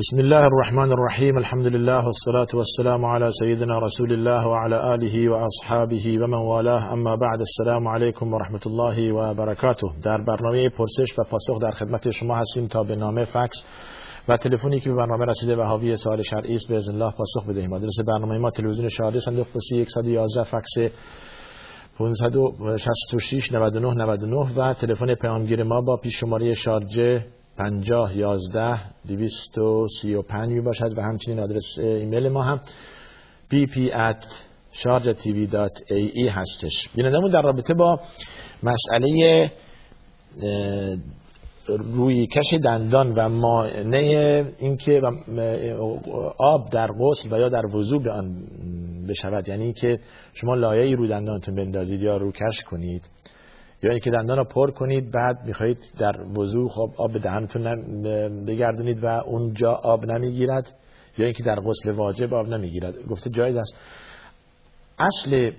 بسم الله الرحمن الرحيم الحمد لله والصلاة والسلام على سيدنا رسول الله وعلى آله وأصحابه ومن والاه اما بعد السلام علیکم و رحمت الله و برکاته در برنامه پرسش و پاسخ در خدمت شما هستیم تا به نامه فکس و تلفنی که به برنامه رسیده و حاوی سوال شرعی است باذن الله پاسخ بدهیم. آدرس برنامه ما تلویزیون شهادی صندوق پستی 111 فکس 566 99 99 و تلفن پیامگیر ما با پیش شماره شارجه پنجاه یازده دویست و سی و پنج می باشد و همچنین آدرس ایمیل ما هم bp ای هستش. بینندمون در رابطه با مسئله روی کش دندان و مانع اینکه آب در غسل و یا در وضوع به آن بشود یعنی اینکه شما لایه رو دندانتون بندازید یا رو کش کنید. یا اینکه دندان رو پر کنید بعد می‌خواهید در وضوع خب آب به دهنتون بگردونید و اونجا آب نمی‌گیرد. یا اینکه در غسل واجب آب نمی‌گیرد. گفته جایز است. اصل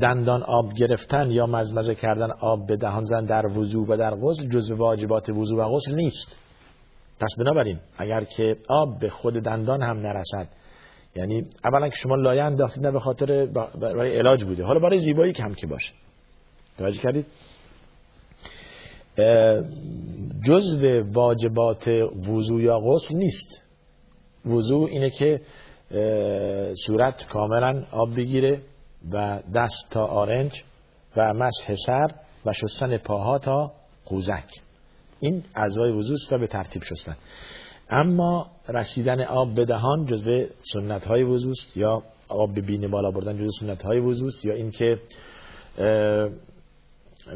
دندان آب گرفتن یا مزمزه کردن آب به دهان زن در وضوع و در غسل جزو واجبات وضوع و غسل نیست. پس بنابراین اگر که آب به خود دندان هم نرسد یعنی اولا که شما لایه انداختید نه به خاطر برای علاج بوده. حالا برای زیبایی که هم که باشه. توجه کردید؟ جزء واجبات وضوع یا غسل نیست. وضوع اینه که صورت کاملا آب بگیره و دست تا آرنج و مسح سر و شستن پاها تا قوزک. این اعضای وضوع است و به ترتیب شستن. اما رسیدن آب به دهان جزو سنت های وضوع است یا آب به بینه بالا بردن جزو سنت های وضوع است یا اینکه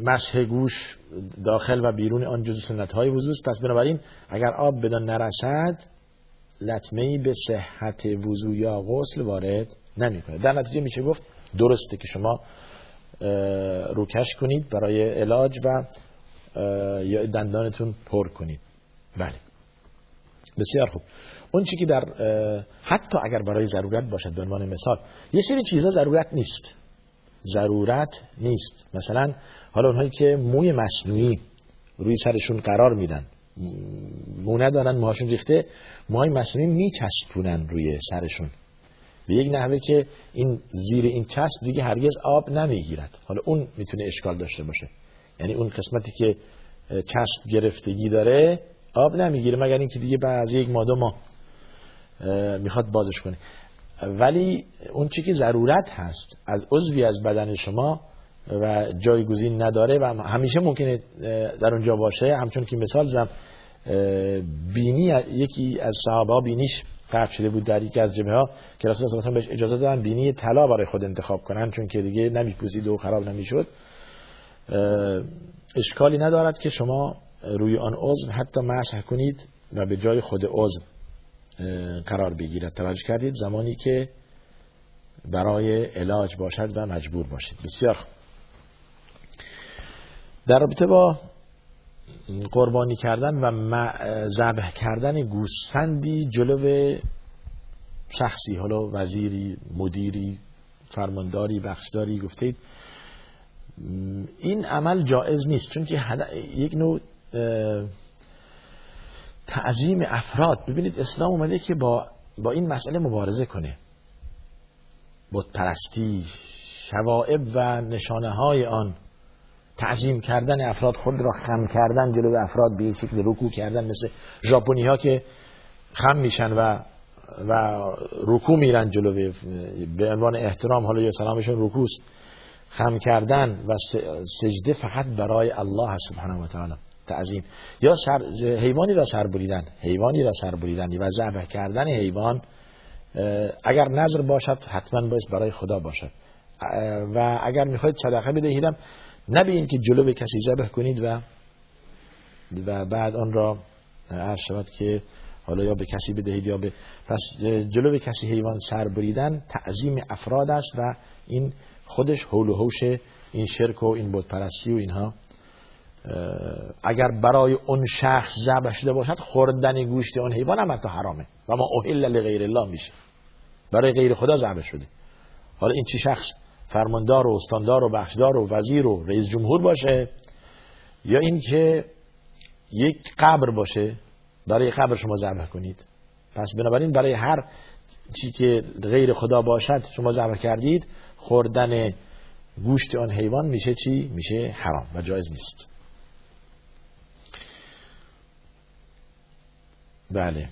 مسح گوش داخل و بیرون آن جزو سنت های وضوع پس بنابراین اگر آب بدان نرسد لطمه به صحت وضوع یا غسل وارد نمی‌کنه در نتیجه میشه گفت درسته که شما روکش کنید برای علاج و یا دندانتون پر کنید. بله. بسیار خوب. اون چی که در حتی اگر برای ضرورت باشد به عنوان مثال یه سری چیزا ضرورت نیست. ضرورت نیست. مثلا حالا اونهایی که موی مصنوعی روی سرشون قرار میدن مو ندارن موهاشون ریخته موهای مصنوعی میچسبونن روی سرشون. به یک نحوه که این زیر این چسب دیگه هرگز آب نمی‌گیرد. حالا اون می‌تونه اشکال داشته باشه. یعنی اون قسمتی که چسب گرفتگی داره آب نمی‌گیره مگر اینکه دیگه بعد یک ماده ما می‌خواد بازش کنه. ولی اون چی که ضرورت هست از عضوی از بدن شما و جایگزین نداره و همیشه ممکنه در اونجا باشه. همچون که مثال زم بینی یکی از صحابه بینیش قطع شده بود در یکی از جبهه ها که رسول الله بهش اجازه دادن بینی طلا برای خود انتخاب کنن چون که دیگه نمیپوسید و خراب نمی‌شد. اشکالی ندارد که شما روی آن عضو حتی مسح کنید و به جای خود عضو قرار بگیرد توجه کردید زمانی که برای علاج باشد و مجبور باشید. بسیار در رابطه با قربانی کردن و ذبح کردن گوسفندی جلو شخصی حالا وزیری مدیری فرمانداری بخشداری گفتید این عمل جائز نیست چون که یک نوع تعظیم افراد. ببینید اسلام اومده که با, با این مسئله مبارزه کنه. بود پرستی شوائب و نشانه های آن. تعظیم کردن افراد خود را خم کردن جلو افراد به شکل رکوع کردن مثل ژاپنی ها که خم میشن و و رکوع میرن جلو. به عنوان احترام حالا یا سلامشون رکوست خم کردن و سجده فقط برای الله سبحانه و تعالی. تعظیم. یا سر حیوانی را سر بریدن. حیوانی را سر بریدن و ذبح کردن حیوان اگر نظر باشد حتما باید برای خدا باشد. و اگر می‌خواید صدقه بدهیدم نبین که جلو به کسی ذبح کنید و و بعد آن را عرض شود که حالا یا به کسی بدهید یا به پس جلو به کسی حیوان سر بریدن تعظیم افراد است و این خودش حول و حوش این شرک و این بودپرستی و اینها. اگر برای اون شخص ذبح شده باشد خوردن گوشت اون حیوان هم حتی حرامه. و ما اوهل لغیر الله میشه. برای غیر خدا ذبح شده. حالا این چی شخص فرماندار و استاندار و بخشدار و وزیر و رئیس جمهور باشه یا اینکه یک قبر باشه برای قبر شما ذبح کنید. پس بنابراین برای هر چی که غیر خدا باشد شما ذبح کردید خوردن گوشت آن حیوان میشه چی؟ میشه حرام و جایز نیست. بله.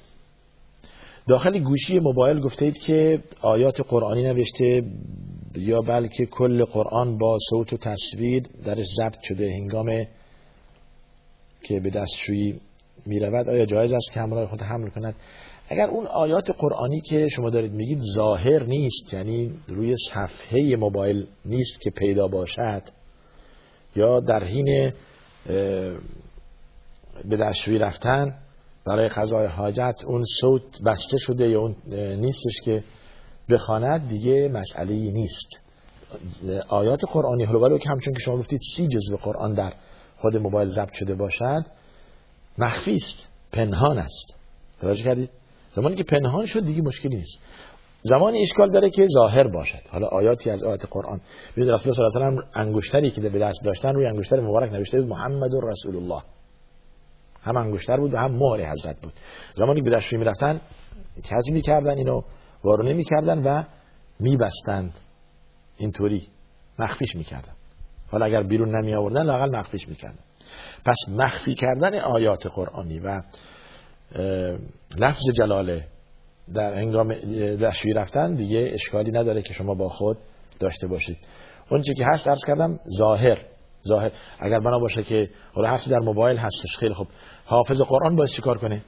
داخل گوشی موبایل گفتید که آیات قرآنی نوشته یا بلکه کل قرآن با صوت و تصویر درش ضبط شده هنگام که به دستشویی می رود آیا جایز است که همراه خود حمل کند؟ اگر اون آیات قرآنی که شما دارید میگید ظاهر نیست یعنی روی صفحه موبایل نیست که پیدا باشد یا در حین به دستشویی رفتن برای قضای حاجت اون صوت بسته شده یا اون نیستش که بخواند دیگه مسئله نیست. آیات قرآنی حلو که همچون که شما گفتید سی جزو قرآن در خود موبایل ضبط شده باشد مخفی است پنهان است. توجه کردید؟ زمانی که پنهان شد دیگه مشکلی نیست. زمانی اشکال داره که ظاهر باشد. حالا آیاتی از آیات قرآن. ببینید رسول الله صلی الله علیه و انگشتری که به دست داشتن روی انگشتر مبارک نوشته بود محمد رسول الله. هم انگشتر بود و هم مهر حضرت بود. زمانی به دستشویی می‌رفتن کسی می‌کردن اینو وارونه می‌کردن و میبستند اینطوری مخفیش می‌کردن. حالا اگر بیرون نمی آوردن لاقل مخفیش می‌کردن. پس مخفی کردن آیات قرآنی و لفظ جلاله در هنگام دستشویی رفتن دیگه اشکالی نداره که شما با خود داشته باشید. اون که هست درس کردم ظاهر. ظاهر. اگر بنا باشه که حالا هفته در موبایل هستش خیلی خوب. حافظ قرآن باید چیکار کنه؟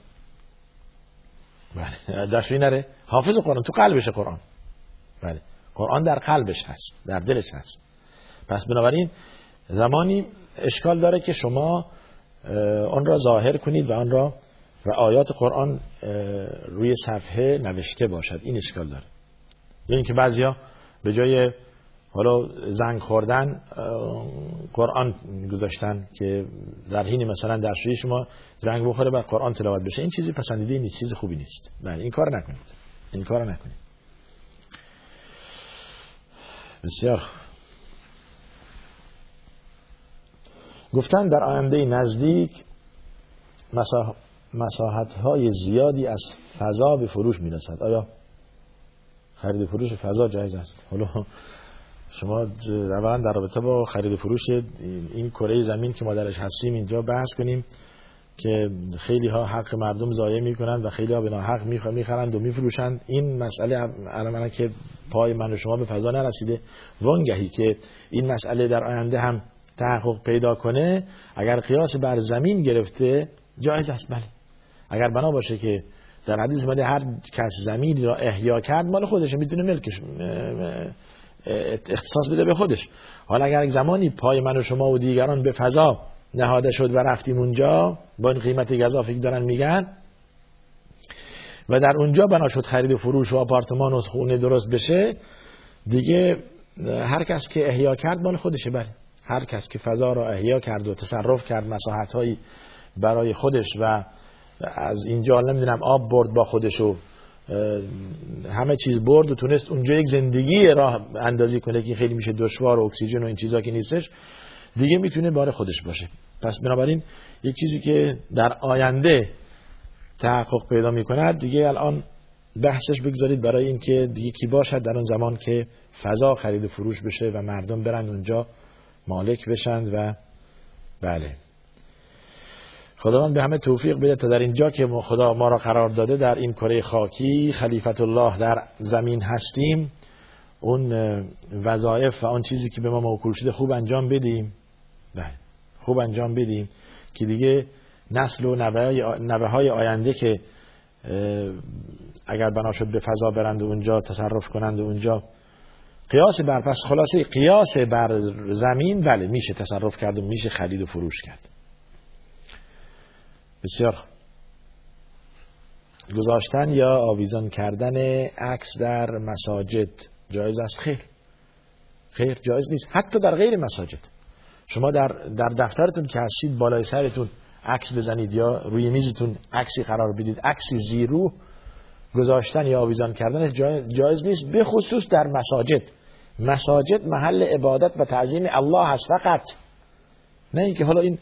بله دستشویی نره. حافظ قرآن تو قلبش قرآن. بله قرآن در قلبش هست در دلش هست. پس بنابراین زمانی اشکال داره که شما آن را ظاهر کنید و آن را و آیات قرآن روی صفحه نوشته باشد. این اشکال داره. یعنی که بعضیا به جای حالا زنگ خوردن قرآن گذاشتن که در حین مثلا در شما زنگ بخوره و قرآن تلاوت بشه. این چیزی پسندیده نیست چیز خوبی نیست. بله این کار نکنید. این کار نکنید. بسیار گفتن در آینده نزدیک مساحت های زیادی از فضا به فروش می‌رسد. آیا خرید فروش فضا جایز است؟ حالا شما اولا در رابطه با خرید فروش این کره زمین که ما درش هستیم اینجا بحث کنیم که خیلی ها حق مردم ضایع می‌کنند و خیلی ها به حق می‌خرند و میفروشند. این مسئله الان که پای من و شما به فضا نرسیده. وانگهی که این مسئله در آینده هم تحقق پیدا کنه اگر قیاس بر زمین گرفته جایز است. بله. اگر بنا باشه که در حدیث مده هر کس زمینی را احیا کرد مال خودش می‌تونه ملکش اختصاص بده به خودش. حالا اگر زمانی پای من و شما و دیگران به فضا نهاده شد و رفتیم اونجا با این قیمت گذافی دارن میگن و در اونجا بنا شد خرید و فروش و آپارتمان و خونه درست بشه دیگه هر کس که احیا کرد مال خودشه بله. هر کس که فضا را احیا کرد و تصرف کرد مساحت برای خودش و از اینجا نمی‌دونم آب برد با خودش و همه چیز برد و تونست اونجا یک زندگی راه اندازی کنه که خیلی میشه دشوار و اکسیژن و این چیزا که نیستش دیگه می‌تونه بار خودش باشه. پس بنابراین یک چیزی که در آینده تحقق پیدا می‌کند دیگه الان بحثش بگذارید برای اینکه دیگه کی باشد در اون زمان که فضا خرید و فروش بشه و مردم برن اونجا مالک بشند و بله. خداوند به همه توفیق بده تا در اینجا که خدا ما را قرار داده در این کره خاکی خلیفت الله در زمین هستیم اون وظایف و اون چیزی که به ما موکول شده خوب انجام بدیم. بله خوب انجام بدیم که دیگه نسل و نوه های آینده که اگر بنا شد به فضا برند و اونجا تصرف کنند و اونجا قیاس بر پس خلاصه قیاس بر زمین بله میشه تصرف کرد و میشه خرید و فروش کرد. بسیار گذاشتن یا آویزان کردن عکس در مساجد جایز است؟ خیر. خیر جایز نیست. حتی در غیر مساجد. شما در در دفترتون که هستید بالای سرتون عکس بزنید یا روی میزتون عکسی قرار بدید عکسی زیرو گذاشتن یا آویزان کردن جایز نیست به خصوص در مساجد. مساجد محل عبادت و تعظیم الله هست فقط. نه اینکه حالا این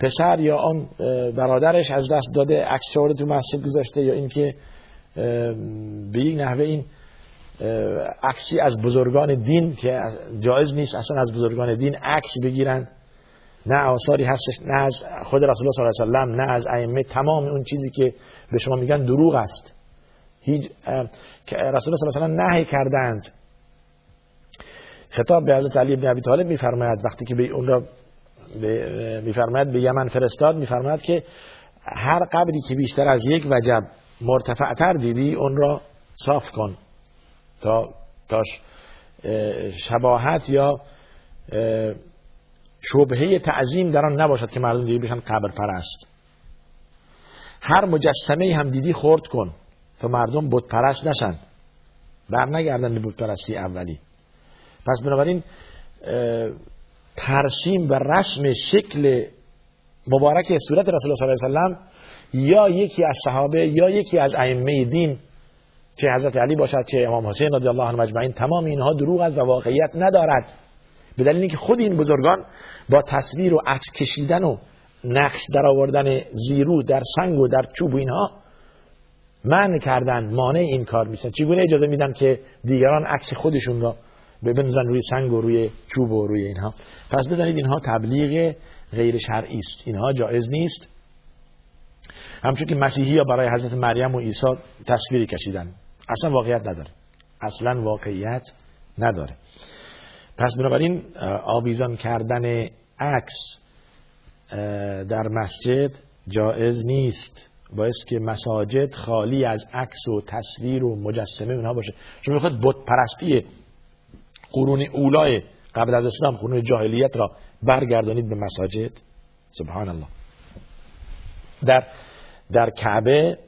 پسر یا آن برادرش از دست داده عکس تو مسجد گذاشته یا اینکه به یک نحوه این عکسی از بزرگان دین که جایز نیست اصلا از بزرگان دین عکس بگیرن. نه آثاری هستش نه از خود رسول الله صلی الله علیه و سلم نه از ائمه. تمام اون چیزی که به شما میگن دروغ است. هیچ رسول الله صلی الله علیه و نهی کردند. خطاب به حضرت علی بن ابی طالب میفرماید وقتی که به اون را میفرماید به یمن فرستاد میفرماید که هر قبری که بیشتر از یک وجب مرتفعتر دیدی اون را صاف کن تا تاش شباهت یا شبهه تعظیم در آن نباشد که مردم دیگه بشن قبر پرست. هر مجسمه هم دیدی خورد کن تا مردم بت پرست نشن. بر نگردن به بت پرستی اولی. پس بنابراین ترسیم و رسم شکل مبارک صورت رسول الله صلی الله علیه و یا یکی از صحابه یا یکی از ائمه دین چه حضرت علی باشد چه امام حسین رضی الله عنه مجمعین تمام اینها دروغ است و واقعیت ندارد. به دلیل اینکه خود این بزرگان با تصویر و عکس کشیدن و نقش در آوردن زیرو در سنگ و در چوب و اینها من کردن مانع این کار میشن چگونه اجازه میدن که دیگران عکس خودشون را بنزن روی سنگ و روی چوب و روی اینها. پس بدانید اینها تبلیغ غیر شرعی است. اینها جایز نیست. همچون که مسیحی ها برای حضرت مریم و عیسی تصویری کشیدن. اصلا واقعیت نداره. اصلا واقعیت نداره. پس بنابراین آویزان کردن عکس در مسجد جایز نیست. باعث که مساجد خالی از عکس و تصویر و مجسمه اونها باشه. شما می‌خواد بت پرستی قرون اولای قبل از اسلام قرون جاهلیت را برگردانید به مساجد. سبحان الله در در کعبه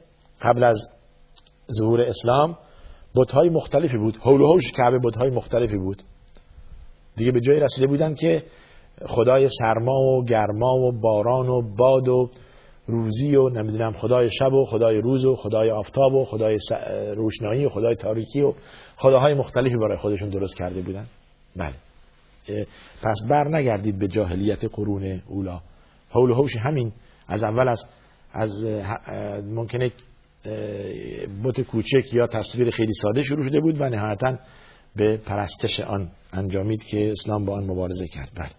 قبل از ظهور اسلام بت‌های مختلفی بود. حول و حوش کعبه بت‌های مختلفی بود. دیگه به جای رسیده بودن که خدای سرما و گرما و باران و باد و روزی و نمی‌دونم خدای شب و خدای روز و خدای آفتاب و خدای روشنایی و خدای تاریکی و خداهای مختلفی برای خودشون درست کرده بودن؟ بله. پس بر نگردید به جاهلیت قرون اولا حول و حوش همین از اول از از ممکنه بت کوچک یا تصویر خیلی ساده شروع شده بود و نهایتا به پرستش آن انجامید که اسلام با آن مبارزه کرد. بله.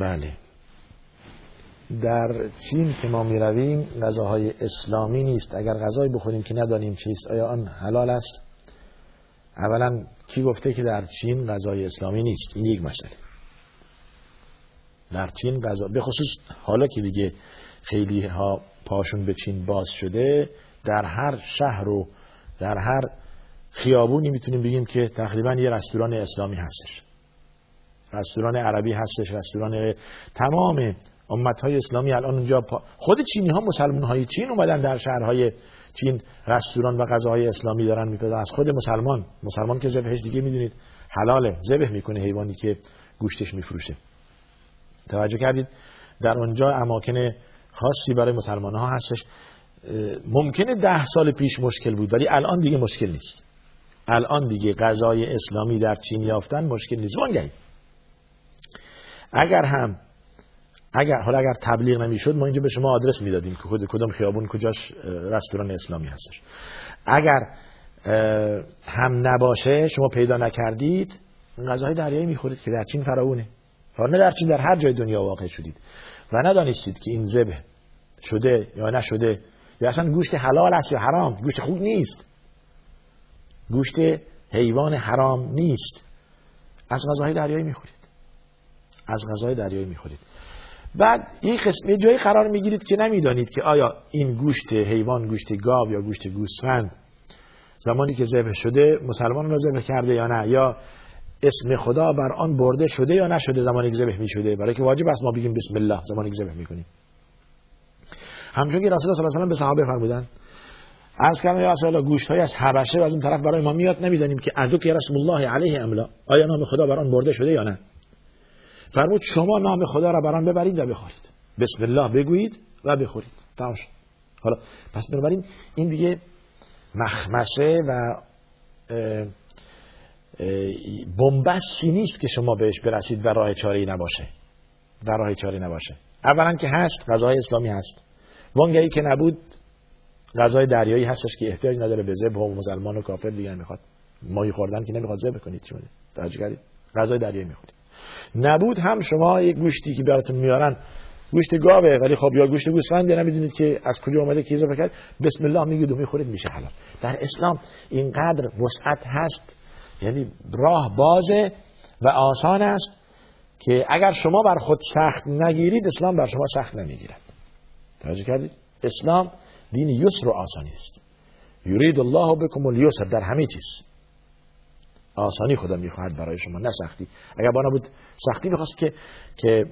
بله. در چین که ما می رویم غذاهای اسلامی نیست. اگر غذایی بخوریم که ندانیم چیست آیا آن حلال است؟ اولا کی گفته که در چین غذای اسلامی نیست؟ این یک مسئله. در چین غذا به خصوص حالا که دیگه خیلی ها پاشون به چین باز شده در هر شهر و در هر خیابونی می‌تونیم بگیم که تقریبا یه رستوران اسلامی هستش. رستوران عربی هستش رستوران تمام امت های اسلامی الان اونجا خود چینی ها مسلمان های چین اومدن در شهرهای چین رستوران و غذاهای اسلامی دارن میپزن از خود مسلمان مسلمان که ذبحش دیگه می‌دونید حلاله ذبح می‌کنه حیوانی که گوشتش میفروشه. توجه کردید؟ در اونجا اماکن خاصی برای مسلمان ها هستش ممکنه ده سال پیش مشکل بود ولی الان دیگه مشکل نیست. الان دیگه غذای اسلامی در چین یافتن مشکل نیست. وانگهی اگر هم اگر حالا اگر تبلیغ نمی‌شد ما اینجا به شما آدرس می‌دادیم که خود کدوم خیابون کجاش رستوران اسلامی هستش. اگر هم نباشه شما پیدا نکردید غذاهای دریایی می‌خورید که در چین فراونه نه در چین در هر جای دنیا واقع شدید. و ندانستید که این ذبح شده یا نشده یا اصلا گوشت حلال است یا حرام گوشت خوب نیست. گوشت حیوان حرام نیست. از غذاهای دریایی می‌خورید. از غذای دریایی می‌خورید. بعد این قسم جایی قرار می‌گیرید که نمی‌دانید که آیا این گوشت حیوان گوشت گاو یا گوشت گوسفند زمانی که ذبح شده مسلمان را ذبح کرده یا نه؟ یا اسم خدا بر آن برده شده یا نشده زمانی که ذبح می شده برای که واجب است ما بگیم بسم الله زمانی که ذبح می‌کنیم. همچون که رسول الله صلی الله علیه و به صحابه فرمودن از کردن یا رسول الله گوشت های از حبشه و از این طرف برای ما میاد نمی‌دانیم که ادو که رسول الله علیه املا آیا نام خدا بر آن برده شده یا نه؟ فرمود شما نام خدا را بر آن ببرید و بخورید. بسم الله بگویید و بخورید. تمام حالا پس بنابراین این دیگه مخمسه و بنبستی نیست که شما بهش برسید و راه چاره نباشه. و راه چاره نباشه. اولا که هست غذای اسلامی هست. وانگهی که نبود غذای دریایی هستش که احتیاج نداره به ذبح و مسلمان و کافر دیگه می‌خواد. ماهی خوردن که نمی‌خواد ذبح کنید کردید غذای دریایی می‌خورید. نبود هم شما یک گوشتی که براتون میارن گوشت گاوه ولی خب یا گوشت گوسفند نمی‌دونید که از کجا اومده کی اضافه کرد بسم الله میگید و می‌خورید میشه حلال. در اسلام اینقدر وسعت هست یعنی راه بازه و آسان است که اگر شما بر خود سخت نگیرید اسلام بر شما سخت نمی‌گیرد. توجه کردید؟ اسلام دین یسر و آسانی است. یرید الله بكم الیسر در همه چیز. آسانی خدا می‌خواهد برای شما نه سختی. اگر با بود سختی می‌خواست که که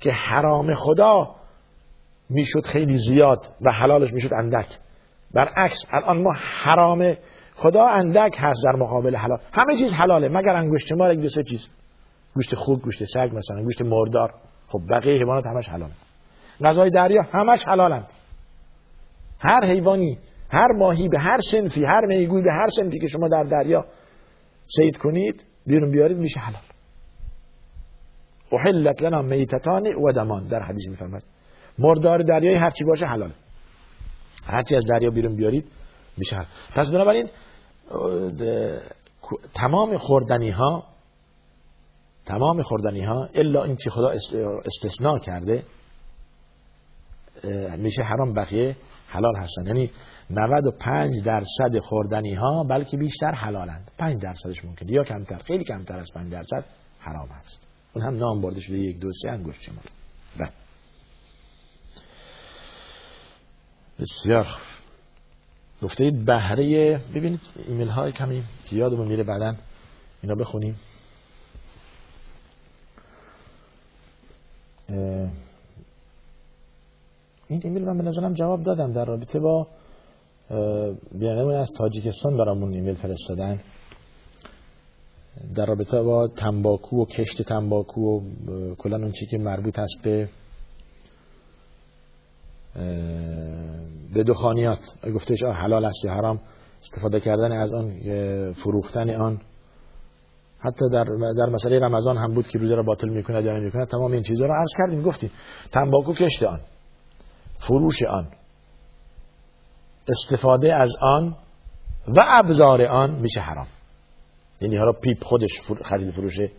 که حرام خدا می‌شد خیلی زیاد و حلالش می‌شد اندک. برعکس الان ما حرام خدا اندک هست در مقابل حلال. همه چیز حلاله مگر انگشت ما یک دو سه چیز. گوشت خوک گوشت سگ مثلا گوشت مردار. خب بقیه حیوانات همش حلال غذای دریا همش حلالند. هر حیوانی هر ماهی به هر سنفی هر میگوی به هر سنفی که شما در دریا سید کنید بیرون بیارید میشه حلال. احلت لنا میتتان و دمان. در حدیث میفرماد مردار دریایی هرچی باشه حلال. هرچی از دریا بیرون بیارید میشه حلال. پس بنابراین تمام خوردنی ها تمام خوردنی ها الا این چی خدا استثناء کرده میشه حرام بقیه حلال هستن. یعنی 95 درصد خوردنی ها بلکه بیشتر حلالند. 5 درصدش ممکنه. یا کمتر. خیلی کمتر از 5 درصد حرام هست اون هم نام برده شده. یک دو سه انگشت شمار بله. بسیار گفته بهره ببینید ایمیل های کمی که یادمون میره بعدا. اینا بخونیم. این ایمیل من به نظرم جواب دادم در رابطه با بیانمون از تاجیکستان برامون ایمیل فرستادن. در رابطه با تنباکو و کشت تنباکو و کلا اون چی که مربوط هست به به دخانیات. گفتش حلال است یا حرام. استفاده کردن از آن فروختن آن. حتی در در مسئله رمضان هم بود که روزه را باطل می‌کنه یا نمی‌کنه تمام این چیزها رو عرض کردیم. گفتیم تنباکو کشت آن. فروش آن. استفاده از آن و ابزار آن میشه حرام. یعنی حالا پیپ خودش خرید فروشه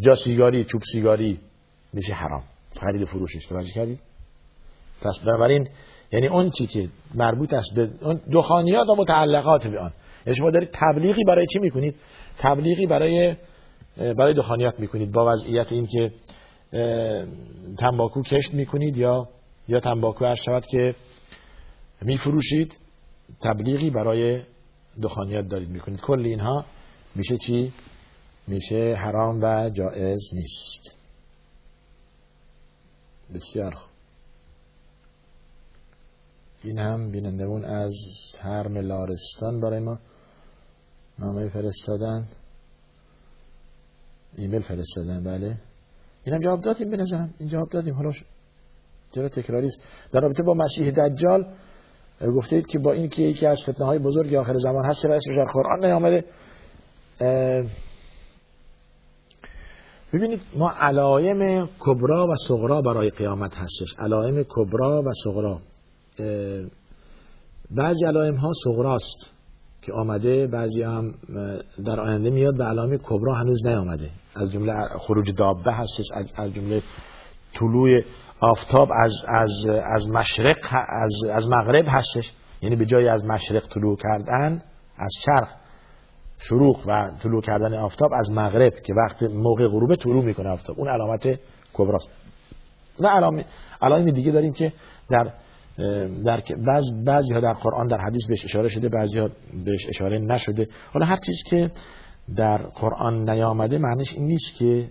جا سیگاری چوب سیگاری میشه حرام. خرید فروشش. توجه کردی؟ پس بنابراین یعنی اون چی که مربوط است به دخانیات و متعلقات به آن. یعنی شما دارید تبلیغی برای چی می‌کنید؟ تبلیغی برای برای دخانیات می‌کنید. با وضعیت این که تنباکو کشت می‌کنید یا یا تنباکو هر شود که میفروشید. تبلیغی برای دخانیات دارید می‌کنید. کل اینها میشه چی؟ میشه حرام و جائز نیست. بسیار خوب. این هم بینندمون از هر ملارستان برای ما نامه فرستادن. ایمیل فرستادن بله. این هم جواب دادیم به نظرم. این جواب دادیم. حالا چرا تکراری است؟ در رابطه با مسیح دجال گفته اید که با این که یکی از فتنه های بزرگ آخر زمان هست چرا اسمش در قرآن نیامده. ببینید ما علائم کبرا و صغرا برای قیامت هستش. علائم کبرا و صغرا بعضی علائم ها صغراست که آمده بعضی هم در آینده میاد و علائم کبرا هنوز نیامده. از جمله خروج دابه هستش از جمله طلوع آفتاب از از از مشرق از از مغرب هستش. یعنی به جای از مشرق طلوع کردن از شرق شروق و طلوع کردن آفتاب از مغرب که وقت موقع غروب طلوع می‌کنه آفتاب. اون علامت کبراست. و علائم دیگه داریم که در در بعض بعضی ها در قرآن در حدیث بهش اشاره شده بعضی ها بهش اشاره نشده. حالا هر چیز که در قرآن نیامده معنیش این نیست که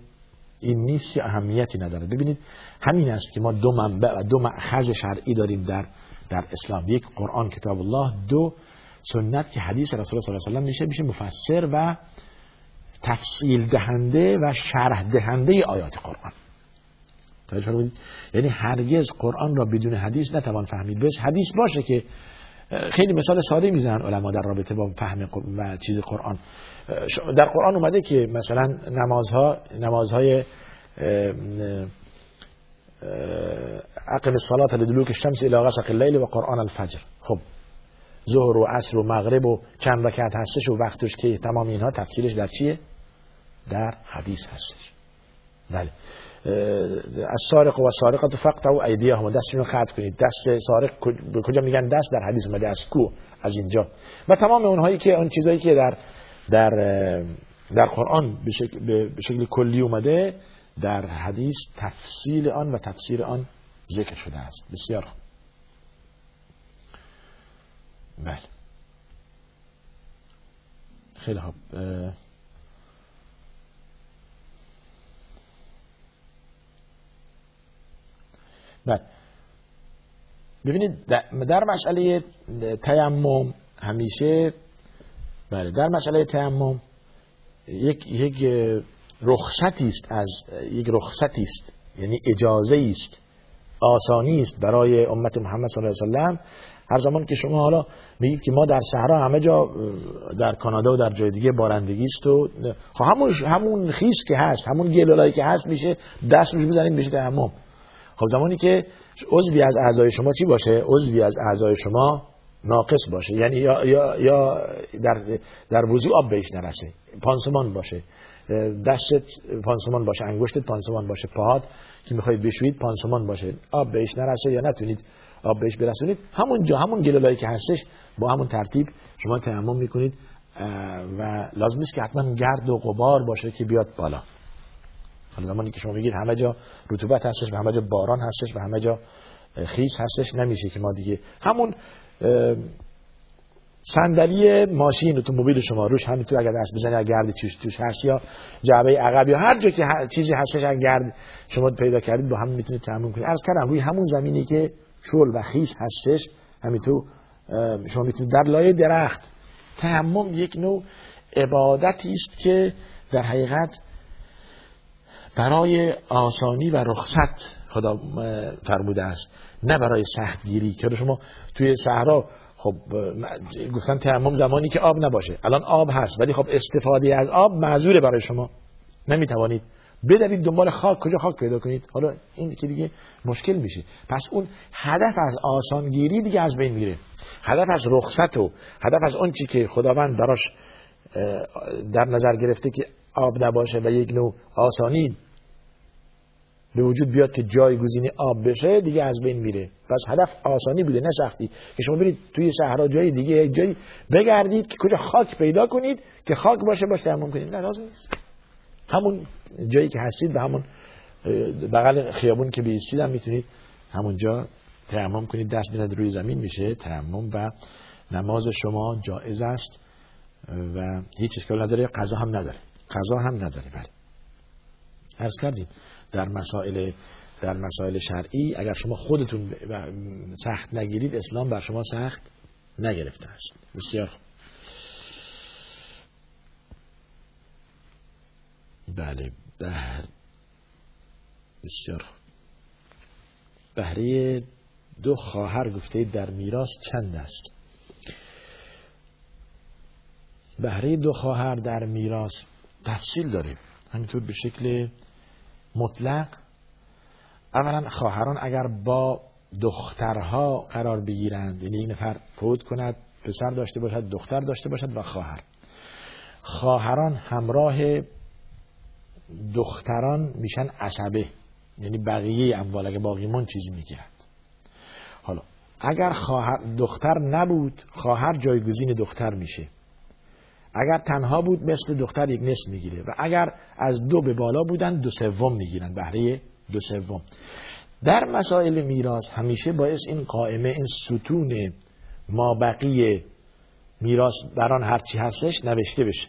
این نیست که اهمیتی نداره. ببینید همین است که ما دو منبع و دو مأخذ شرعی داریم در در اسلام. یک قرآن کتاب الله دو سنت که حدیث رسول صلی الله علیه و میشه میشه مفسر و تفصیل دهنده و شرح دهنده آیات قرآن. یعنی هرگز قرآن را بدون حدیث نتوان فهمید. بس حدیث باشه که خیلی مثال ساده می‌زنن علما در رابطه با فهم و چیز قرآن. در قرآن اومده که مثلا نمازها نمازهای اقم الصلاه لدلوک الشمس الى غسق الليل و قرآن الفجر. خب. ظهر و عصر و مغرب و چند رکعت هستش و وقتش که تمام اینها تفسیرش در چیه؟ در حدیث هستش. بله. از سارق و سارقت فقط و ایدیه هم دستشون قطع کنید؟ دست سارق کجا میگن دست؟ در حدیث اومده از کو؟ از اینجا. و تمام اونهایی که اون چیزایی که در در در قرآن به شکل, به شکل کلی اومده در حدیث تفصیل آن و تفسیر آن ذکر شده است. بسیار بله. خیلی خوب. بله. ببینید در مسئله تیمم همیشه بله در مسئله تیمم یک یک رخصتی است از یک رخصتی است. یعنی اجازه است آسانی است برای امت محمد صلی الله علیه و هر زمان که شما حالا میگید که ما در صحرا همه جا در کانادا و در جای دیگه بارندگی است و خب همون همون خیس که هست همون گلولایی که هست میشه دست روش بزنید بشه تیمم. خب زمانی که عضوی از اعضای شما چی باشه؟ عضوی از اعضای شما ناقص باشه. یعنی یا, یا, یا در, در وضوع آب بهش نرسه. پانسمان باشه. دستت پانسمان باشه انگشتت پانسمان باشه پاهات که می‌خواید بشوید پانسمان باشه. آب بهش نرسه یا نتونید آب بهش برسونید. همون جا همون گلولایی که هستش با همون ترتیب شما تیمم می‌کنید و لازم است که حتما گرد و غبار باشه که بیاد بالا. حالا زمانی که شما میگید همه جا رطوبت هستش و همه جا باران هستش و همه جا خیس هستش نمیشه که ما دیگه همون صندلی ماشین اتومبیل شما روش همینطور اگر دست بزنی گرد چیش توش هست یا جعبه عقب یا هر جا که چیزی هستش اگر گرد شما پیدا کردید با هم می‌تونید تموم کنید. از کردم روی همون زمینی که شل و خیس هستش همینطور شما می‌تونید در لایه درخت تمام یک نوع عبادتی است که در حقیقت برای آسانی و رخصت خدا فرموده است. نه برای سختگیری. که شما توی صحرا خب گفتن تیمم زمانی که آب نباشه. الان آب هست ولی خب استفاده از آب معذوره برای شما. نمی‌توانید. بدوید دنبال خاک. کجا خاک پیدا کنید؟ حالا این که دیگه مشکل میشه. پس اون هدف از آسانگیری دیگه از بین میره. هدف از رخصت و هدف از اون چی که خداوند براش در نظر گرفته که آب نباشه و یک نوع آسانی به وجود بیاد که جایگزین آب بشه دیگه از بین میره. پس هدف آسانی بوده نه سختی. که شما برید توی صحرا جای دیگه جایی بگردید که کجا خاک پیدا کنید که خاک باشه باشه تمام کنید. نه لازم نیست. همون جایی که هستید به همون بغل خیابون که بیستید هم می‌تونید همونجا تیمم کنید. دست بزنید روی زمین میشه تیمم و نماز شما جایز است و هیچ اشکال نداره. قضا هم نداره. قضا هم نداره بله. عرض کردیم. در مسائل در مسائل شرعی اگر شما خودتون سخت نگیرید اسلام بر شما سخت نگرفته است. بسیار بله بهر بسیار بهره دو خواهر گفته در میراث چند است؟ بهره دو خواهر در میراث تفصیل داره همینطور به شکل مطلق. اولا خواهران اگر با دخترها قرار بگیرند یعنی این نفر فوت کند پسر داشته باشد دختر داشته باشد و خواهر. خواهران همراه دختران میشن عصبه یعنی بقیه اموال اگه باقیمون چیزی می‌گیرد حالا اگر خواهر دختر نبود خواهر جایگزین دختر میشه. اگر تنها بود مثل دختر یک نصف می‌گیره. و اگر از دو به بالا بودن دو سوم می‌گیرن. بهره دو سوم. در مسائل میراث همیشه باعث این قائمه این ستون ما بقیه میراث بران هرچی هستش نوشته بشه.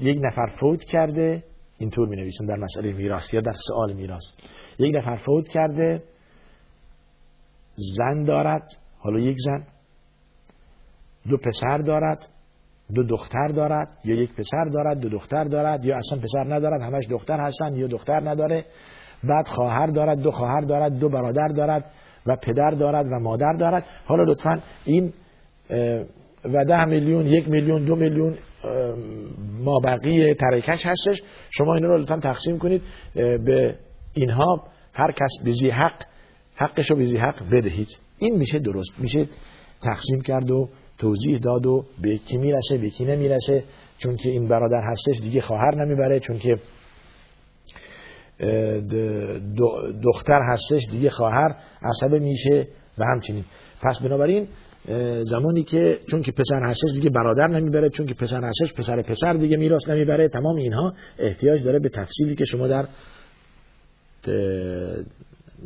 یک نفر فوت کرده اینطور می نویسن در مسئله میراث یا در سوال میراث. یک نفر فوت کرده زن دارد حالا یک زن. دو پسر دارد دو دختر دارد یا یک پسر دارد دو دختر دارد یا اصلا پسر ندارد همش دختر هستن یا دختر نداره. بعد خواهر دارد دو خواهر دارد دو برادر دارد و پدر دارد و مادر دارد. حالا لطفا این و ده میلیون یک میلیون دو میلیون ما بقیه ترکش هستش. شما این رو لطفا تقسیم کنید به اینها هر کس بیزی حق حقشو بیزی حق بدهید. این میشه درست میشه تقسیم کرد و توضیح داد و به کی می‌رسه به کی نمی‌رسه چون که این برادر هستش دیگه خواهر نمی‌بره چون که دختر هستش دیگه خواهر عصبه میشه و همچنین. پس بنابراین زمانی که چون که پسر هستش دیگه برادر نمی‌بره چون که پسر هستش پسر پسر دیگه میراث نمی‌بره تمام اینها احتیاج داره به تفصیلی که شما در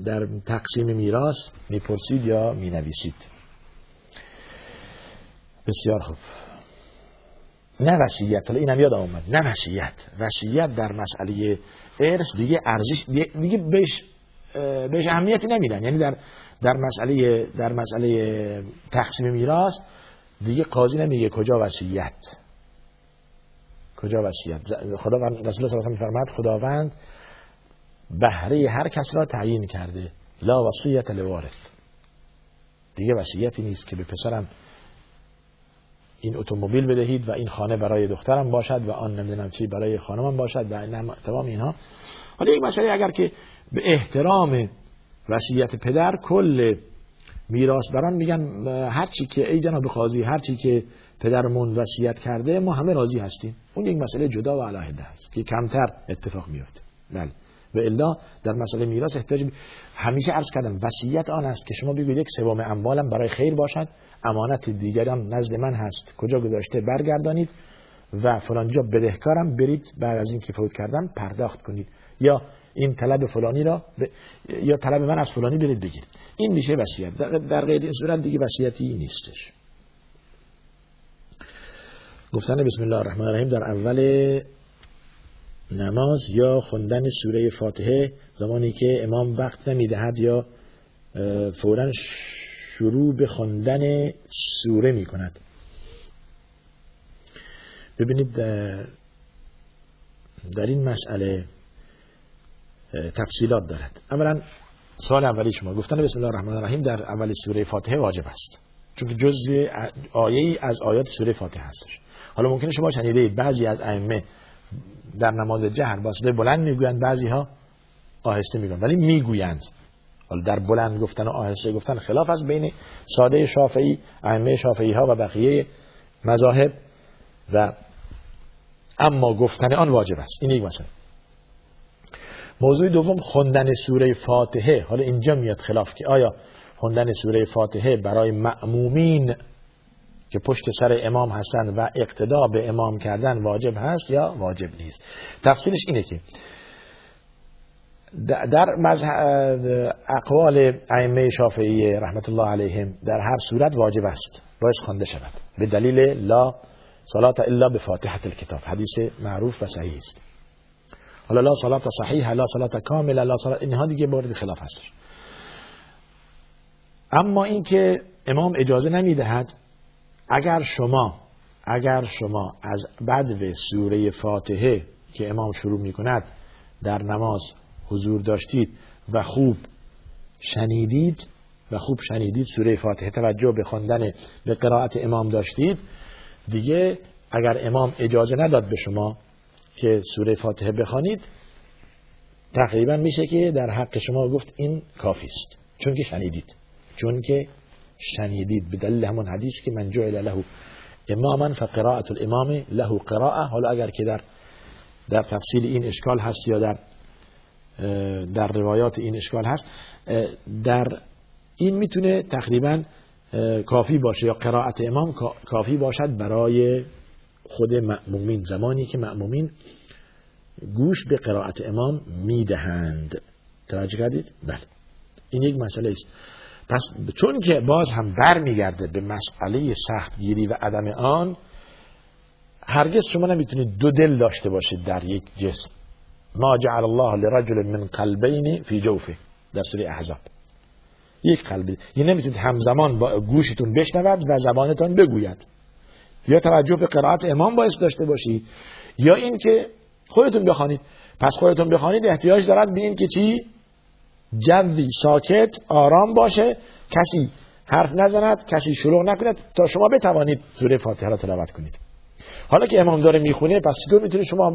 در تقسیم میراث می‌پرسید یا می‌نویسید. بسیار خوب. نه وصیت حالا اینم یاد آمد نه وصیت. وصیت در مسئله ارث دیگه ارزش دیگه بهش بهش اهمیتی نمیدن. یعنی در در مسئله در مسئله تقسیم میراث دیگه قاضی نمیگه کجا وصیت. کجا وصیت؟ خداوند رسول الله الله خداوند بهره هر کس را تعیین کرده. لا وصیت لوارث. دیگه وصیتی نیست که به پسرم این اتومبیل بدهید و این خانه برای دخترم باشد و آن نمی‌دونم چی برای خانمم باشد و تمام اینها. حالا یک مسئله اگر که به احترام وصیت پدر کل بران میگن هر چی که ای جناب قاضی هر چی که پدرمون وصیت کرده ما همه راضی هستیم. اون یک مسئله جدا و علاهده است که کمتر اتفاق میفته بله. و الا در مسئله میراث احتیاج همیشه عرض کردم وصیت آن است که شما بگویید یک سوم اموالم برای خیر باشد امانت دیگران نزد من هست. کجا گذاشته؟ برگردانید و فلانجا بدهکارم برید بعد از اینکه فوت کردم پرداخت کنید. یا این طلب فلانی را ب... یا طلب من از فلانی برید بگیرید. این میشه وصیت. در غیر این صورت دیگه وصیتی نیستش. گفتن بسم الله الرحمن الرحیم در اول نماز یا خوندن سوره فاتحه زمانی که امام وقت نمی‌دهد یا فورا شروع به خواندن سوره می کند ببینید در این مسئله تفصیلات دارد. اولا سال اولی شما گفتن بسم الله الرحمن الرحیم در اول سوره فاتحه واجب است. چون جزء آیه از آیات سوره فاتحه هستش. حالا ممکنه شما شنیده بعضی از ائمه در نماز جهر با صدای بلند می‌گویند بعضی ها آهسته میگن ولی می‌گویند. حالا در بلند گفتن و آهسته گفتن خلاف از بین ساده شافعی ائمه شافعی ها و بقیه مذاهب و اما گفتن آن واجب است. این یک مسئله. موضوع دوم خوندن سوره فاتحه. حالا اینجا میاد خلاف که آیا خوندن سوره فاتحه برای مأمومین که پشت سر امام هستند و اقتدا به امام کردن واجب هست یا واجب نیست. تفصیلش اینه که در اقوال ائمه شافعی رحمت الله علیهم در هر صورت واجب است. باید خوانده شود. به دلیل لا صلات الا به الكتاب حدیث معروف و صحیح است. حالا لا صلات صحیح لا صلات کامل لا صلات اینها دیگه مورد خلاف هستش. اما اینکه امام اجازه نمی‌دهد اگر شما اگر شما از بعد سوره فاتحه که امام شروع می کند در نماز حضور داشتید و خوب شنیدید و خوب شنیدید سوره فاتحه توجه به خواندن به قرائت امام داشتید دیگه اگر امام اجازه نداد به شما که سوره فاتحه بخوانید تقریبا میشه که در حق شما گفت این کافی است. چون که شنیدید. چون که شنیدید به دلیل همون حدیث که من جعل له اماما فقراءت الامام له قراءه حالا اگر که در در تفصیل این اشکال هست یا در در روایات این اشکال هست در این می‌تونه تقریبا کافی باشه یا قرائت امام کافی باشد برای خود مأمومین. زمانی که مأمومین گوش به قرائت امام می‌دهند. توجه کردید؟ بله. این یک مسئله است. پس چون که باز هم برمیگرده به مسئله سختگیری و عدم آن هرگز شما نمی‌تونید دو دل داشته باشید در یک جسم. ما جعل الله لرجل من قلبین فی جوفه در سوره احزاب. یک قلبی. یه نمی‌تونید همزمان با گوشتون بشنود و زبانتان بگوید. یا توجه به قرائت امام باعث داشته باشید. یا اینکه خودتون بخوانید. پس خودتون بخوانید احتیاج دارد به این که چی؟ جوی ساکت آرام باشه. کسی حرف نزند کسی شروع نکند. تا شما بتوانید سوره فاتحه را تلاوت کنید. حالا که امام داره می‌خونه پس چطور می‌تونید شما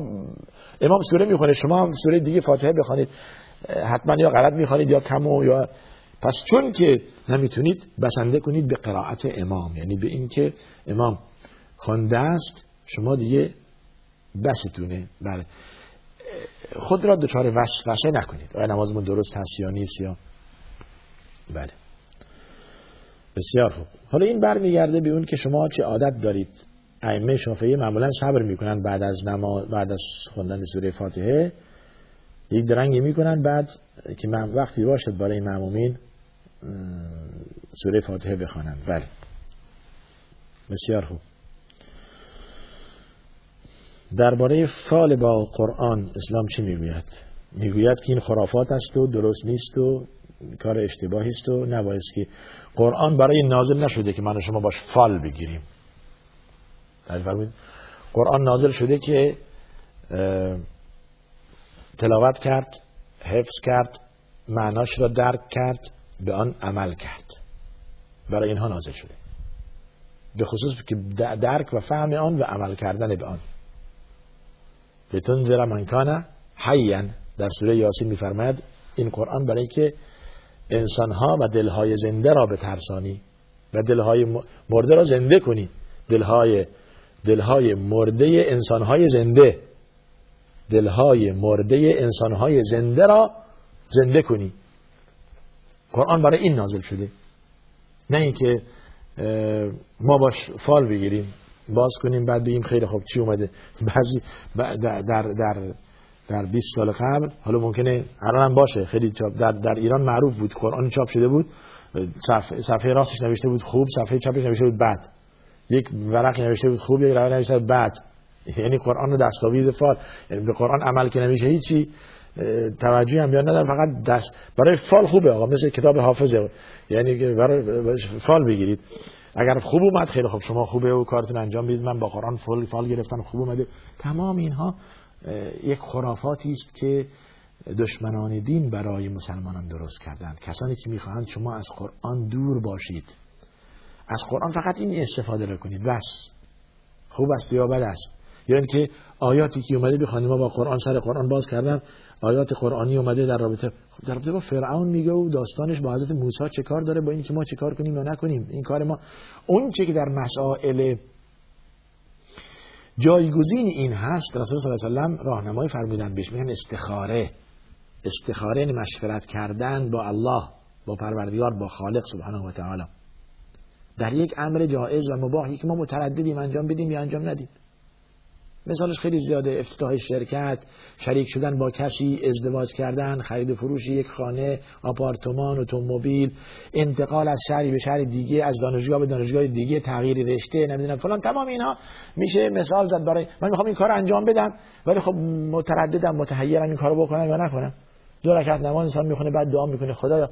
امام سوره می‌خونه شما هم سوره دیگه فاتحه بخوانید. حتما یا غلط می‌خوانید یا کم و یا پس چون که نمی‌تونید بسنده کنید به قرائت امام. یعنی به اینکه امام خوانده است شما دیگه بستونه. بله. خود را دچار وسوسه نکنید. آیا نمازمون درست هست یا نیست یا بله. بسیار خوب. حالا این برمیگرده به اون که شما چه عادت دارید. ائمه شافعی معمولا صبر می‌کنن بعد از نماز بعد از خوندن سوره فاتحه. یک درنگی می‌کنن بعد که وقتی باشد برای معمومین سوره فاتحه بخوانند. بله. بسیار خوب. درباره فال با قرآن اسلام چی می‌گوید؟ می‌گوید که این خرافات است و درست نیست و کار اشتباهی است و نباید که قرآن برای نازل نشده که من شما باش فال بگیریم. قرآن نازل شده که تلاوت کرد حفظ کرد معناش را درک کرد به آن عمل کرد. برای اینها نازل شده. به خصوص که درک و فهم آن و عمل کردن به آن. لتنذر من کان حیا در سوره یاسین میفرماید این قرآن برای که انسانها و دلهای زنده را به ترسانی و دلهای مرده را زنده کنی. دلهای دلهای مرده انسانهای زنده دلهای مرده انسانهای زنده را زنده کنی. قرآن برای این نازل شده. نه اینکه ما باش فال بگیریم. باز کنیم بعد بگیم خیلی خوب چی اومده؟ بعضی در در در در 20 سال قبل حالا ممکنه الان باشه. خیلی در, در ایران معروف بود قرآن چاپ شده بود. صفحه, صفحه راستش نوشته بود خوب صفحه چپش نوشته بود بد. یک ورق نوشته بود خوب یک ورق نوشته بود بد. یعنی قرآن رو دستاویز فال یعنی به قرآن عمل که نمیشه هیچی توجهی هم بیان ندارم فقط دست برای فال خوبه آقا مثل کتاب حافظه. یعنی برای فال بگیرید. اگر خوب اومد خیلی خوب. شما خوبه و کارتون انجام بدید من با قرآن فال فال گرفتم خوب اومده. تمام اینها یک خرافاتی است که دشمنان دین برای مسلمانان درست کردند. کسانی که می‌خواهند شما از قرآن دور باشید. از قرآن فقط این استفاده رو کنید بس. خوب است یا بد است؟ یا اینکه آیاتی که اومده بخوانیم ما با قرآن سر قرآن باز کردم آیات قرآنی اومده در رابطه در رابطه با فرعون میگه و داستانش با حضرت موسی چه کار داره با اینکه ما چه کار کنیم یا نکنیم. این کار ما. اون چه که در مسائل جایگزین این هست رسول صلی الله علیه و راهنمای فرمودن بهش میگن استخاره. استخاره یعنی مشورت کردن با الله با پروردگار با خالق سبحانه و تعالی. در یک امر جایز و مباهی که ما مترددیم انجام بدیم یا انجام ندیم. مثالش خیلی زیاده. افتتاح شرکت شریک شدن با کسی ازدواج کردن خرید فروش یک خانه آپارتمان اتومبیل انتقال از شهری به شهر دیگه از دانشگاه به دانشگاه دیگه تغییر رشته نمی‌دونم فلان. تمام اینها میشه مثال زد برای من می‌خوام این کار انجام بدم ولی خب مترددم متحیرم این کارو بکنم یا نکنم. دو رکعت نماز انسان می‌خونه بعد دعا می‌کنه. خدایا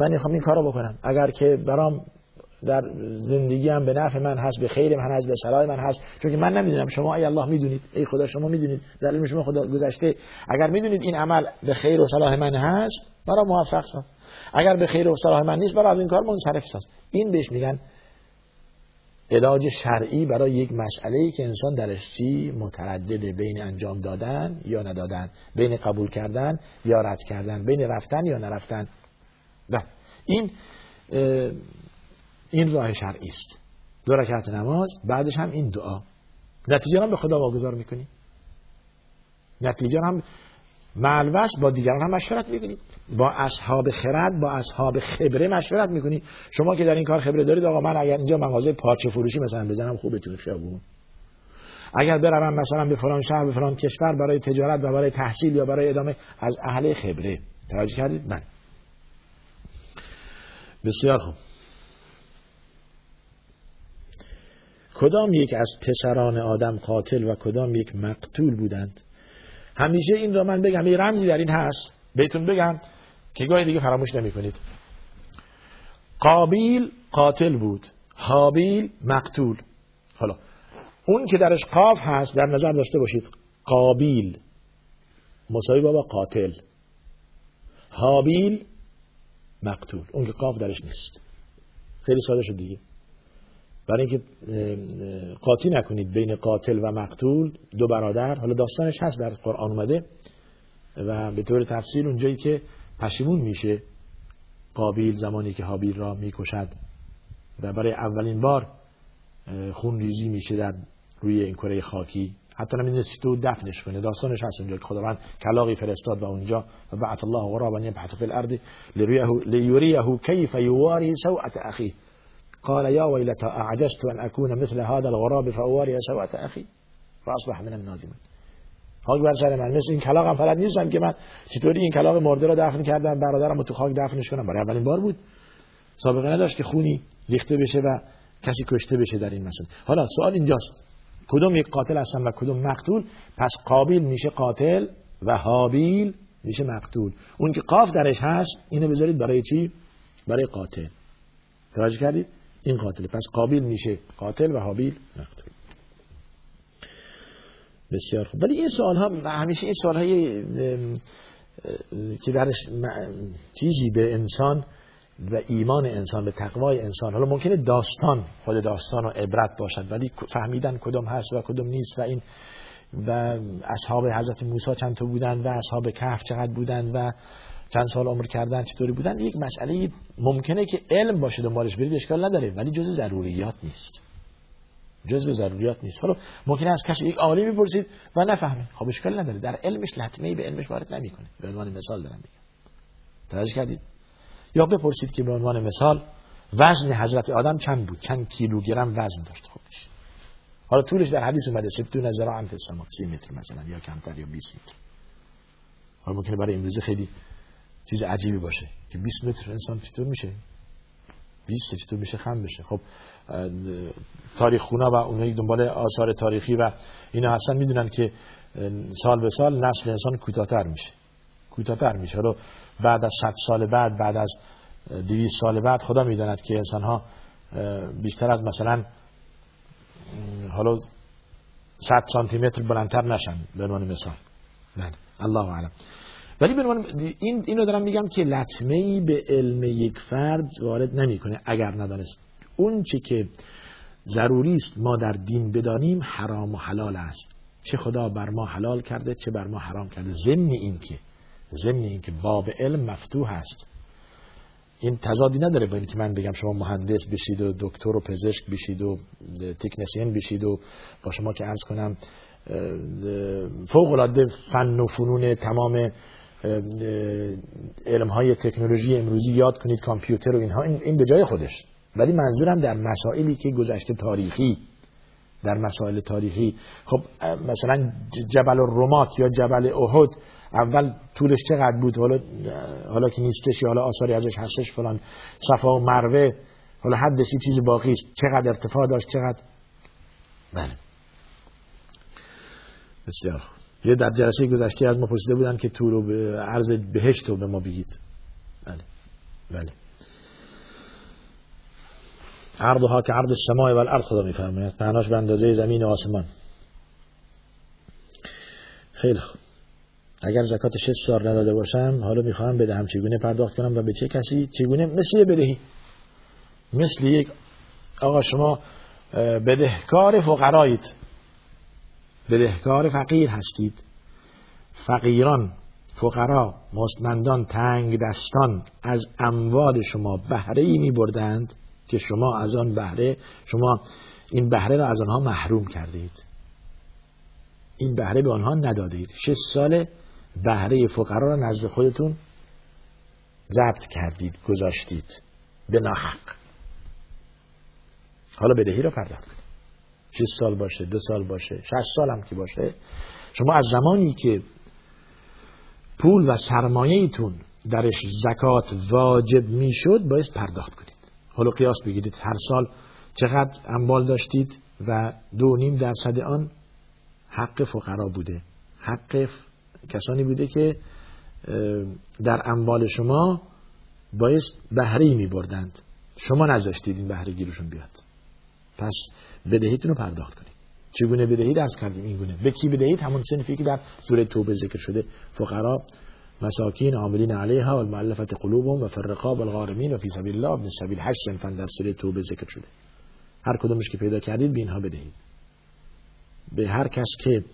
من می‌خوام این کارو بکنم. اگر که برام در زندگی هم به نفع من هست به خیر من هست به صلاح من هست. چون من نمی‌دونم شما ای الله می‌دونید ای خدا شما می‌دونید در علم شما خدا گذشته. اگر می‌دونید این عمل به خیر و صلاح من هست برای موفق شد اگر به خیر و صلاح من نیست برای از این کار منصرف شد این بهش میگن علاج شرعی برای یک مسئله ای که انسان درش چی متردد بین انجام دادن یا ندادن بین قبول کردن یا رد کردن بین رفتن یا نرفتن. نه. این این راه شرعی است. دو رکعت نماز بعدش هم این دعا. نتیجه هم به خدا واگذار می‌کنی نتیجه هم معلوس با دیگران هم مشورت می‌کنی با اصحاب خرد با اصحاب خبره مشورت می‌کنی شما که در این کار خبره دارید آقا من اگر اینجا مغازه پارچه فروشی مثلا بزنم خوبه تو خیابون. اگر بروم مثلا به فلان شهر به فلان کشور برای تجارت و برای تحصیل یا برای ادامه از اهل خبره. توجه کردید؟ من بسیار خوب. کدام یک از پسران آدم قاتل و کدام یک مقتول بودند؟ همیشه این را من بگم یه رمزی در این هست. بهتون بگم که گاهی دیگه فراموش نمی کنید قابیل قاتل بود حابیل مقتول. حالا اون که درش قاف هست در نظر داشته باشید. قابیل. مساوی با قاتل. حابیل مقتول. اون که قاف درش نیست. خیلی ساده شد دیگه برای اینکه قاطی نکنید بین قاتل و مقتول دو برادر حالا داستانش هست در قرآن اومده و به طور تفصیل اونجایی که پشیمون میشه قابیل زمانی که حابیل را می‌کشد و برای اولین بار خون ریزی میشه در روی این کره خاکی. حتی نمی‌دونست تو دفنش کنه. داستانش هست اونجا که خداوند کلاقی فرستاد و اونجا و بعث الله غرابا يبحث في الارض ليريه كيف يواري سوءة اخيه قال يا ويلتا اعجزت ان اكون مثل هذا الغراب فاواري سوءة اخي فاصبح من النادمين خاک بر سر من. مثل این کلاغم فقط نیستم که من چطوری این کلاغ مرده رو دفن کردم برادرم تو خاک دفنش کنم. برای اولین بار بود. سابقه نداشت که خونی ریخته بشه و کسی کشته بشه در این مسئله. حالا سوال اینجاست. کدوم یک قاتل هستن و کدوم مقتول؟ پس قابیل میشه قاتل و حابیل میشه مقتول. اون که قاف درش هست اینو بذارید برای چی؟ برای قاتل. توجه کردید؟ این قاتل پس قابیل میشه قاتل و حابیل مقتول بسیار خوب. ولی این سوال ها همیشه این سوال های که درش چیزی به انسان و ایمان انسان به تقوای انسان. حالا ممکنه داستان خود داستان و عبرت باشد ولی فهمیدن کدوم هست و کدوم نیست و این و اصحاب حضرت موسی چند تا بودن و اصحاب کهف چقدر بودن و چند سال عمر کردن چطوری بودن؟ یک مسئله ممکنه که علم باشه دنبالش برید اشکال نداره ولی جز ضروریات نیست. جزء ضروریات نیست. حالا ممکنه از کسی یک عالمی بپرسید و نفهمه. خب اشکال نداره. در علمش لطمه به علمش وارد نمی‌کنه. به عنوان مثال دارم میگم. توجه کردید. یا بپرسید که به عنوان مثال وزن حضرت آدم چند بود؟ چند کیلوگرم وزن داشت خب حالا طولش در حدیث اومده ستون ذراع فی السما 30 متر مثلا یا کمتر یا 20 متر. حالا ممکنه برای امروزه خیلی چیز عجیبی باشه که 20 متر انسان چطور میشه؟ 20 چطور میشه؟ خم بشه. خب تاریخ خونا و اونایی دنبال آثار تاریخی و اینا هستن می‌دونن که سال به سال نسل انسان کوتاه‌تر میشه. کوتاه‌تر میشه. حالا بعد از 100 سال بعد بعد از 200 سال بعد خدا می‌داند که انسان ها بیشتر از مثلا حالا 100 سانتی متر بلندتر نشن به عنوان مثال. بله. الله اعلم. ولی به این اینو دارم میگم که لطمه ای به علم یک فرد وارد نمی‌کنه. اگر ندانست اون چی که ضروری است ما در دین بدانیم حرام و حلال است. چه خدا بر ما حلال کرده چه بر ما حرام کرده. ضمن این که ضمن این که باب علم مفتوح است. این تضادی نداره با اینکه من بگم شما مهندس بشید و دکتر و پزشک بشید و تکنسین بشید و با شما که عرض کنم فوق العاده فن و فنون تمام علم های تکنولوژی امروزی یاد کنید کامپیوتر و اینها این به جای خودش. ولی منظورم در مسائلی که گذشته تاریخی در مسائل تاریخی. خب مثلا جبل الرمات یا جبل احد اول طولش چقدر بود؟ حالا حالا که نیستش حالا آثاری ازش هستش فلان. صفا و مروه حالا حدش چیز باقی است. چقدر ارتفاع داشت؟ چقدر؟ بله. بسیار یه در جلسه گذشته از ما پرسیده بودن که تو رو به عرض بهشت رو به ما بگید. بله. بله. عرضها که عرض السماء و الارض خدا میفرماید. معناش به اندازه زمین و آسمان. خیلی خوب. اگر زکات 6 سال نداده باشم حالا می‌خوام بدهم چگونه پرداخت کنم و به چه کسی چگونه مثل بدهی. مثل یک آقا شما بدهکار فقرایید. بدهکار فقیر هستید. فقیران فقرا مستمندان تنگ دستان از اموال شما بهره ای می بردند که شما از آن بهره شما این بهره را از آنها محروم کردید. این بهره به آنها ندادید. شش سال بهره فقرا را نزد خودتون ضبط کردید گذاشتید. به ناحق. حالا بدهی را پرداخت 6 سال باشه دو سال باشه 6 سال هم که باشه. شما از زمانی که پول و سرمایه‌تون درش زکات واجب می‌شد باید پرداخت کنید. حالا قیاس بگیرید هر سال چقدر اموال داشتید و دو نیم درصد آن حق فقرا بوده. حق کسانی بوده که در اموال شما باید بهره می بردند شما نذاشتید این بهره گیرشون بیاد. پس بدهیتون رو پرداخت کنید. چگونه بدهید از کردیم این گونه. به کی بدهید؟ همون سنفی که در سوره توبه ذکر شده. فقرا مساکین عاملین علیها و المعلفت قلوبهم و فرقا و الغارمین و فی سبیل الله ابن سبیل هشت سنفن در سوره توبه ذکر شده. هر کدومش که پیدا کردید به اینها بدهید. به هر کس که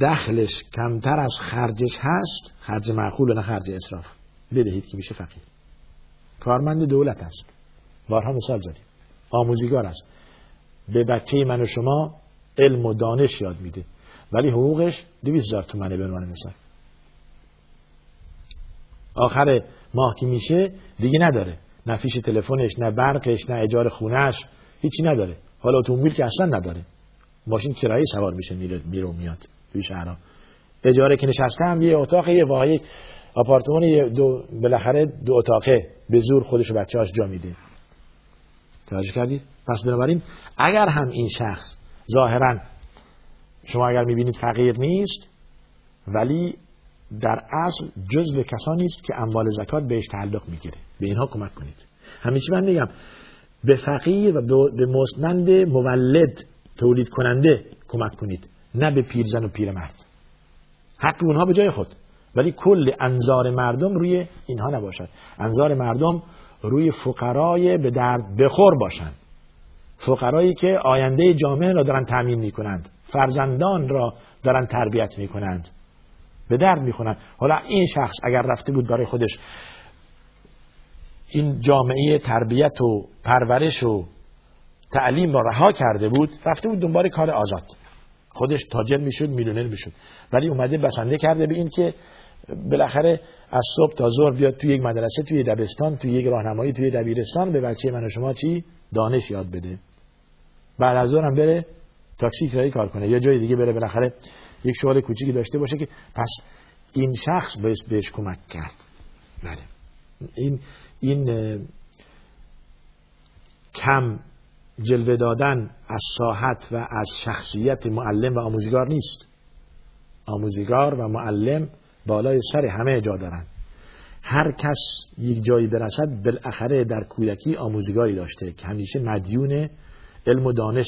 دخلش کمتر از خرجش هست خرج معقول و نه خرج اصراف بدهید که میشه فقیر. کارمند دولت است بارها مثال زدیم. آموزگار است به بچه من و شما علم و دانش یاد میده. ولی حقوقش دویست هزار تومنه به عنوان مثال. آخر ماه که میشه دیگه نداره. نه فیش تلفنش نه برقش نه اجار خونهش هیچی نداره. حالا اتومبیل که اصلا نداره. ماشین کرایه سوار میشه میره میره میاد. توی شهرها اجاره که نشسته هم یه اتاق یه واقعی آپارتمان دو بالاخره دو اتاقه. به زور خودش و بچه‌هاش جا میده. توجه کردید؟ پس بنابراین اگر هم این شخص ظاهرا شما اگر می‌بینید فقیر نیست ولی در اصل جزو کسانی است که اموال زکات بهش تعلق می‌گیره. به اینها کمک کنید. همیشه من میگم؟ به فقیر و به مستند مولد تولید کننده کمک کنید نه به پیرزن و پیرمرد حق اونها به جای خود. ولی کل انظار مردم روی اینها نباشد. انظار مردم روی فقرای به درد بخور باشند. فقرایی که آینده جامعه را دارن تامین می‌کنند. فرزندان را دارن تربیت می‌کنند. به درد می‌خونن حالا این شخص اگر رفته بود برای خودش این جامعه تربیت و پرورش و تعلیم را رها کرده بود رفته بود دنبال کار آزاد. خودش تاجر می‌شد میلیونر می‌شد. ولی اومده بسنده کرده به این که بالاخره از صبح تا ظهر بیاد توی یک مدرسه توی دبستان توی یک راهنمایی توی دبیرستان. به بچه من و شما چی؟ دانش یاد بده. بعد از هم بره تاکسی فرایی کار کنه. یا جای دیگه بره بالاخره یک شغل کوچیکی داشته باشه که پس این شخص باید بهش کمک کرد. بله. این این کم جلوه دادن از ساحت و از شخصیت معلم و آموزگار نیست. آموزگار و معلم بالای سر همه جا دارن. هر کس یک جایی برسد بالاخره در کودکی آموزگاری داشته که همیشه مدیون علم و دانش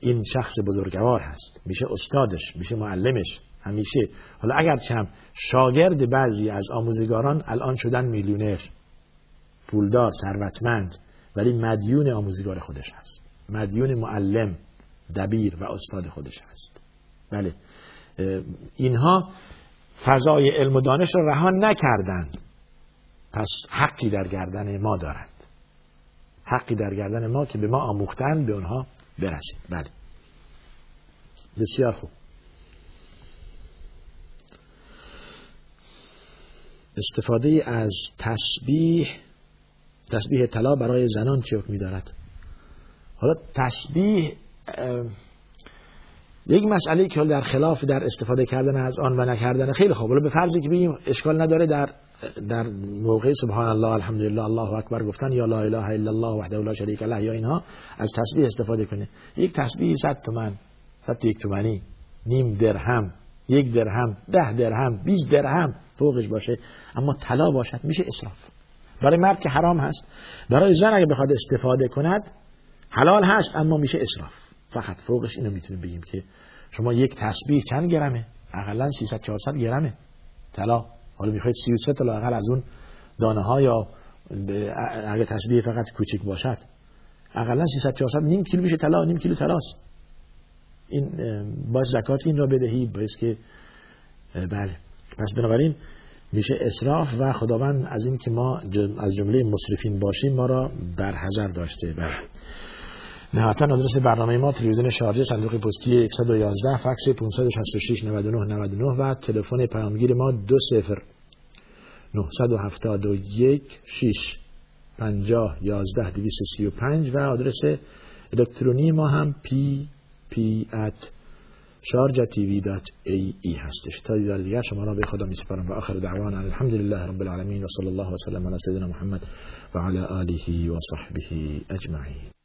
این شخص بزرگوار هست. میشه استادش میشه معلمش همیشه. حالا اگر چم شاگرد بعضی از آموزگاران الان شدن میلیونر پولدار ثروتمند ولی مدیون آموزگار خودش هست. مدیون معلم دبیر و استاد خودش هست. بله. اینها فضای علم و دانش را رها نکردند. پس حقی در گردن ما دارند. حقی در گردن ما که به ما آموختند به اونها برسید بله. بسیار خوب. استفاده از تسبیح تسبیح طلا برای زنان چه حکمی دارد؟ حالا تسبیح یک مسئله که در خلاف در استفاده کردن از آن و نکردن خیلی خوب. به فرضی که بگیم اشکال نداره در در موقع سبحان الله الحمدلله الله اکبر گفتن یا لا اله الا الله وحده لا شریک له یا اینها از تسبیح استفاده کنه. یک تسبیح 100 تومن 100 یک تومانی نیم درهم یک درهم ده درهم 20 درهم فوقش باشه. اما طلا باشد میشه اسراف. برای مرد که حرام هست برای زن اگه بخواد استفاده کند حلال هست اما میشه اسراف. فقط فوقش اینو می‌تونیم بگیم که شما یک تسبیح چند گرمه؟ اقلا 300 400 گرمه. طلا. حالا می‌خواید 33 تا لاقل از اون دانه ها یا اگه تسبیح فقط کوچیک باشد اقلا 300 400 نیم کیلو میشه طلا نیم کیلو طلاست. این باز زکات این را بدهی باید که بله. پس بنابراین میشه اسراف و خداوند از این که ما از جمله مصرفین باشیم ما را برحضر داشته. بله. نهایتا آدرس برنامه ما تلویزیون شارجه صندوق پستی 111 فکس 566 99 99 و تلفن پیامگیر ما 20 971 6 50 11 235 و آدرس الکترونی ما هم pp at Sharjah TV dot ae هستش. تا دیدار دیگر شما را به خدا می سپارم و آخر دعوانا الحمدلله رب العالمین و صلی الله و سلم علی سیدنا محمد و علی آله و صحبه اجمعین.